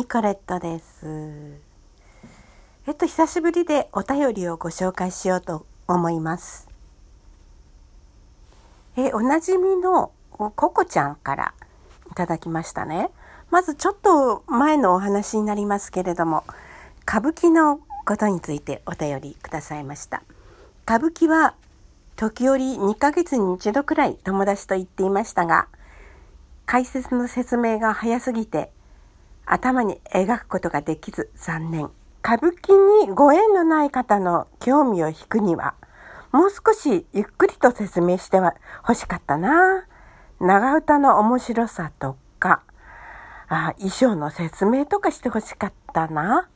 ニコレットです。えっと、久しぶりでお便りをご紹介しようと思います。え、おなじみのココちゃんからいただきましたね。まずちょっと前のお話になりますけれども、歌舞伎のことについてお便りくださいました。歌舞伎は時折2ヶ月に1度くらい友達と言っていましたが、解説の説明が早すぎて頭に描くことができず残念。歌舞伎にご縁のない方の興味を引くには、もう少しゆっくりと説明しては欲しかったな。長唄の面白さとか、あ衣装の説明とかして欲しかったな。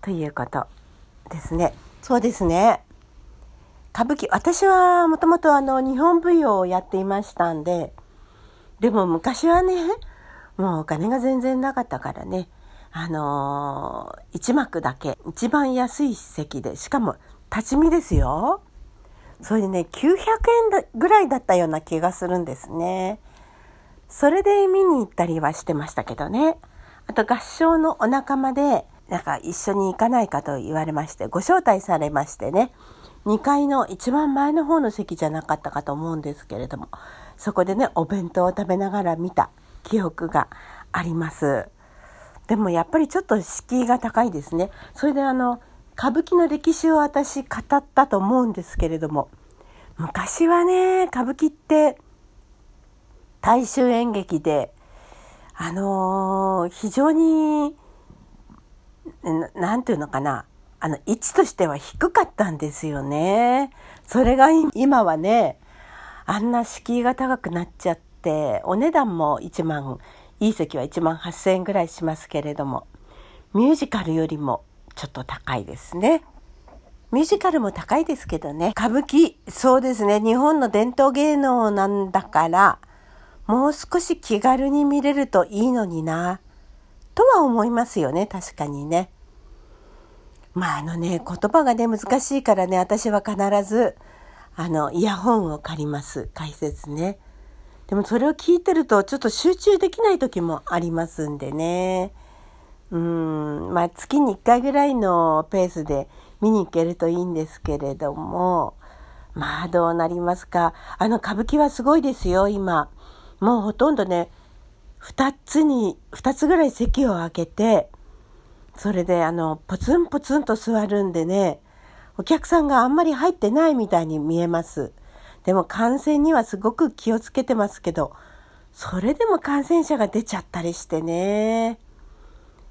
ということですね。そうですね。歌舞伎、私はもともとあの日本舞踊をやっていましたんで、でも昔はね、もうお金が全然なかったからね、あのー、一幕だけ、一番安い席で、しかも立ち見ですよ。それでね、900円ぐらいだったような気がするんですね。それで見に行ったりはしてましたけどね。あと合唱のお仲間で、なんか一緒に行かないかと言われまして、ご招待されましてね、2階の一番前の方の席じゃなかったかと思うんですけれども、そこでね、お弁当を食べながら見た記憶があります。でもやっぱりちょっと敷居が高いですね。それであの、歌舞伎の歴史を私語ったと思うんですけれども、昔はね、歌舞伎って大衆演劇で、あのー、非常に、なんていうのかな、あの、位置としては低かったんですよね。それが今はね、あんな敷居が高くなっちゃって、お値段も1万、いい席は1万8000円ぐらいしますけれども、ミュージカルよりもちょっと高いですね。ミュージカルも高いですけどね。歌舞伎、そうですね。日本の伝統芸能なんだから、もう少し気軽に見れるといいのにな、とは思いますよね。確かにね。まああのね、言葉がね、難しいからね、私は必ず、あの、イヤホンを借ります。解説ね。でもそれを聞いてると、ちょっと集中できない時もありますんでね。うん、まあ月に1回ぐらいのペースで見に行けるといいんですけれども、まあどうなりますか。あの歌舞伎はすごいですよ、今。もうほとんどね、2つに、2つぐらい席を空けて、それであの、ポツンポツンと座るんでね、お客さんがあんまり入ってないみたいに見えます。でも感染にはすごく気をつけてますけど、それでも感染者が出ちゃったりしてね。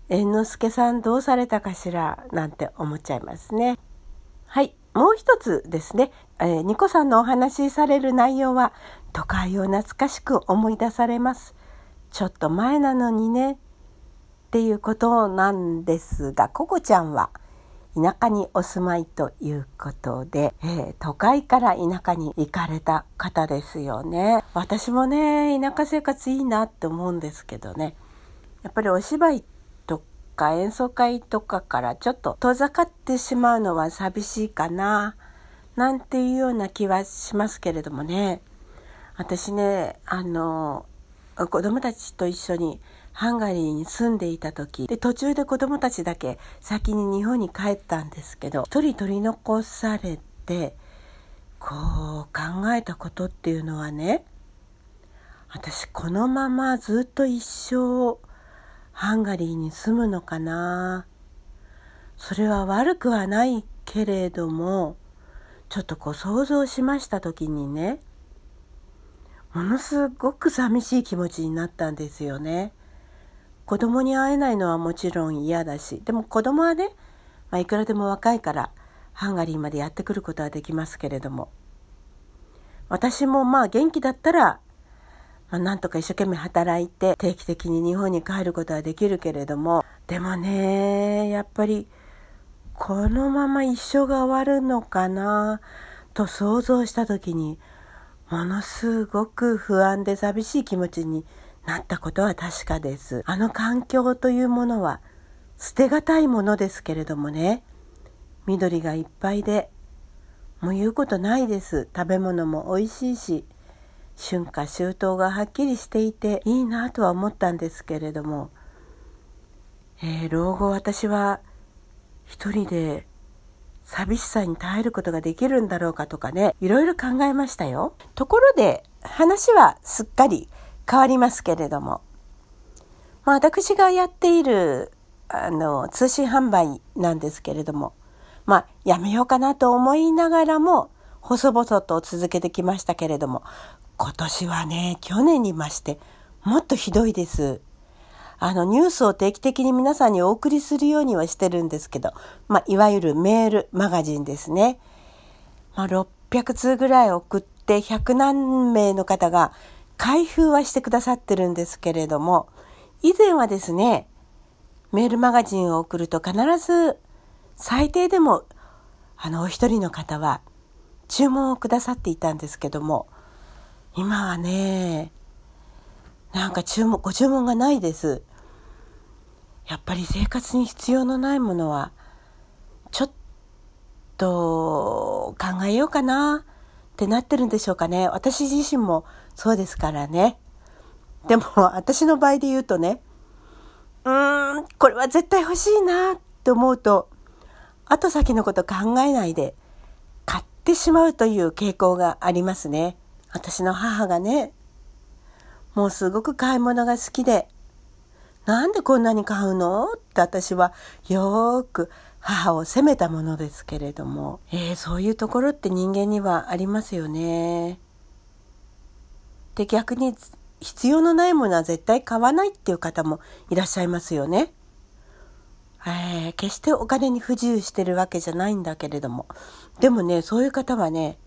猿之助さんどうされたかしら？なんて思っちゃいますね。はい。もう一つですね。えー、ニコさんのお話しされる内容は都会を懐かしく思い出されます。ちょっと前なのにね。っていうことなんですが、ココちゃんは田舎にお住まいということで、えー、都会から田舎に行かれた方ですよね。私もね、田舎生活いいなって思うんですけどね。やっぱりお芝居とか演奏会とかからちょっと遠ざかってしまうのは寂しいかな、なんていうような気はしますけれどもね。私ね、あの、子供たちと一緒にハンガリーに住んでいた時で途中で子供たちだけ先に日本に帰ったんですけど一人取り残されてこう考えたことっていうのはね私このままずっと一生ハンガリーに住むのかなそれは悪くはないけれどもちょっとこう想像しました時にねものすごく寂しい気持ちになったんですよね。子供に会えないのはもちろん嫌だし、でも子供はね、まあ、いくらでも若いからハンガリーまでやってくることはできますけれども、私もまあ元気だったら、まあ、なんとか一生懸命働いて定期的に日本に帰ることはできるけれども、でもね、やっぱりこのまま一生が終わるのかなと想像した時に、ものすごく不安で寂しい気持ちになったことは確かです。あの環境というものは捨てがたいものですけれどもね、緑がいっぱいで、もう言うことないです。食べ物も美味しいし、春夏秋冬がはっきりしていていいなとは思ったんですけれども、えー、老後私は一人で寂しさに耐えることができるんだろうかとかね、いろいろ考えましたよ。ところで、話はすっかり変わりますけれども、まあ、私がやっている、あの、通信販売なんですけれども、まあ、やめようかなと思いながらも、細々と続けてきましたけれども、今年はね、去年にまして、もっとひどいです。あの、ニュースを定期的に皆さんにお送りするようにはしてるんですけど、まあ、いわゆるメール、マガジンですね。まあ、600通ぐらい送って100何名の方が開封はしてくださってるんですけれども、以前はですね、メールマガジンを送ると必ず最低でもあのお一人の方は注文をくださっていたんですけども、今はね、なんか注文、ご注文がないです。やっぱり生活に必要のないものは、ちょっと考えようかなってなってるんでしょうかね。私自身もそうですからね。でも私の場合で言うとね、うーん、これは絶対欲しいなって思うと、後先のこと考えないで買ってしまうという傾向がありますね。私の母がね、もうすごく買い物が好きで、なんでこんなに買うの？って私はよーく母を責めたものですけれども、えー、そういうところって人間にはありますよね。で、逆に必要のないものは絶対買わないっていう方もいらっしゃいますよね。えー、決してお金に不自由してるわけじゃないんだけれども。でもね、そういう方はね、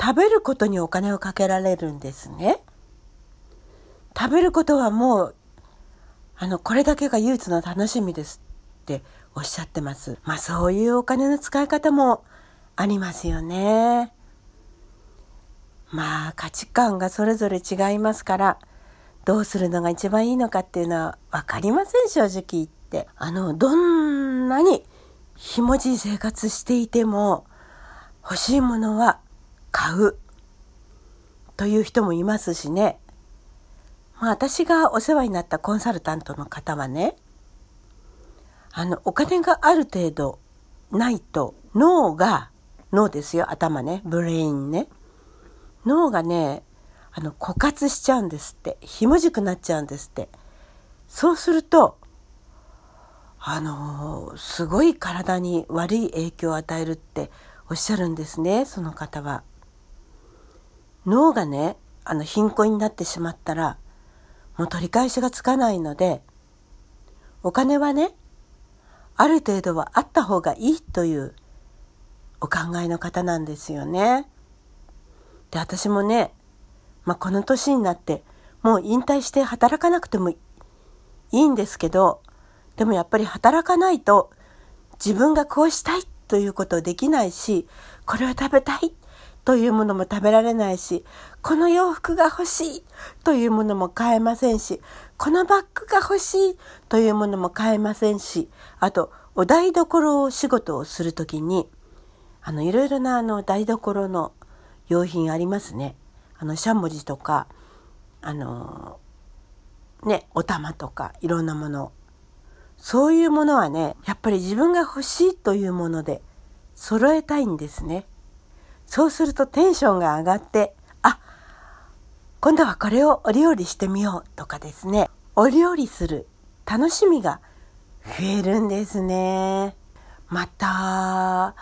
食べることにお金をかけられるんですね。食べることはもう、あの、これだけが唯一の楽しみですっておっしゃってます。まあそういうお金の使い方もありますよね。まあ価値観がそれぞれ違いますから、どうするのが一番いいのかっていうのは分かりません、正直言って。あの、どんなにひもじい生活していても、欲しいものは買うという人もいますしね。まあ私がお世話になったコンサルタントの方はね、あの、お金がある程度ないと脳が、脳ですよ、頭ね、ブレインね。脳がね、あの、枯渇しちゃうんですって。ひもじくなっちゃうんですって。そうすると、あのすごい体に悪い影響を与えるっておっしゃるんですね、その方は。脳がね、あの、貧困になってしまったら、もう取り返しがつかないので、お金はね、ある程度はあった方がいいというお考えの方なんですよね。で、私もね、まあ、この年になって、もう引退して働かなくてもいいんですけど、でもやっぱり働かないと自分がこうしたいということできないし、これを食べたいというものも食べられないし、この洋服が欲しいというものも買えませんし、このバッグが欲しいというものも買えませんし、あと、お台所を仕事をするときに、あの、いろいろなあの、台所の用品ありますね。あの、しゃもじとか、あの、ね、お玉とか、いろんなもの。そういうものはね、やっぱり自分が欲しいというもので揃えたいんですね。そうするとテンションが上がって、あ、今度はこれをお料理してみようとかですね、お料理する楽しみが増えるんですね。また、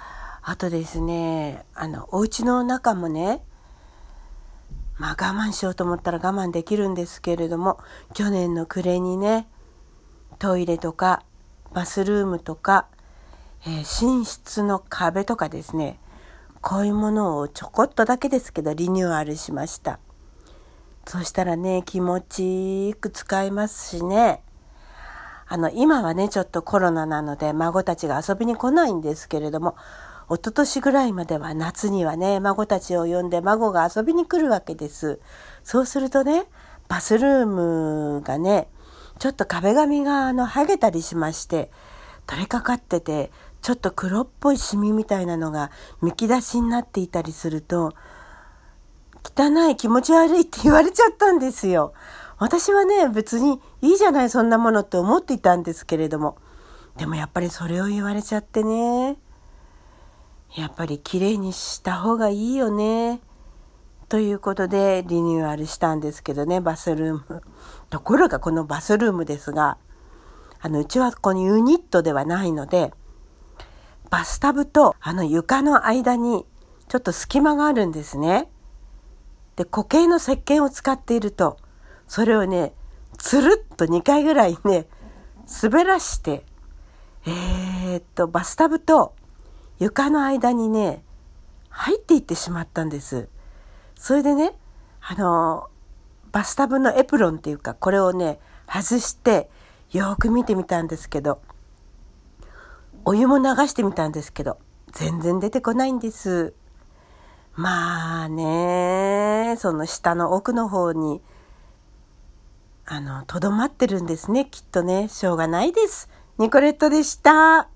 あとですね、あの、お家の中もね、まあ我慢しようと思ったら我慢できるんですけれども、去年の暮れにね、トイレとかバスルームとか、えー、寝室の壁とかですね、こういうものをちょこっとだけですけどリニューアルしました。そしたらね、気持ちよく使えますしね。あの、今はね、ちょっとコロナなので孫たちが遊びに来ないんですけれども、一昨年ぐらいまでは夏にはね、孫たちを呼んで孫が遊びに来るわけです。そうするとね、バスルームがね、ちょっと壁紙があの、剥げたりしまして、取れかかってて、ちょっと黒っぽいシミみたいなのがむき出しになっていたりすると、汚い気持ち悪いって言われちゃったんですよ。私はね、別にいいじゃない、そんなものって思っていたんですけれども。でもやっぱりそれを言われちゃってね。やっぱり綺麗にした方がいいよね。ということでリニューアルしたんですけどね、バスルーム。ところがこのバスルームですが、あの、うちはこのユニットではないので、バスタブとあの床の間にちょっと隙間があるんですね。で、固形の石鹸を使っていると、それをね、つるっと2回ぐらいね、滑らして、えー、っと、バスタブと床の間にね、入っていってしまったんです。それでね、あの、バスタブのエプロンっていうか、これをね、外して、よーく見てみたんですけど、お湯も流してみたんですけど、全然出てこないんです。まあね、その下の奥の方に、あの、とどまってるんですね、きっとね。しょうがないです。ニコレットでした。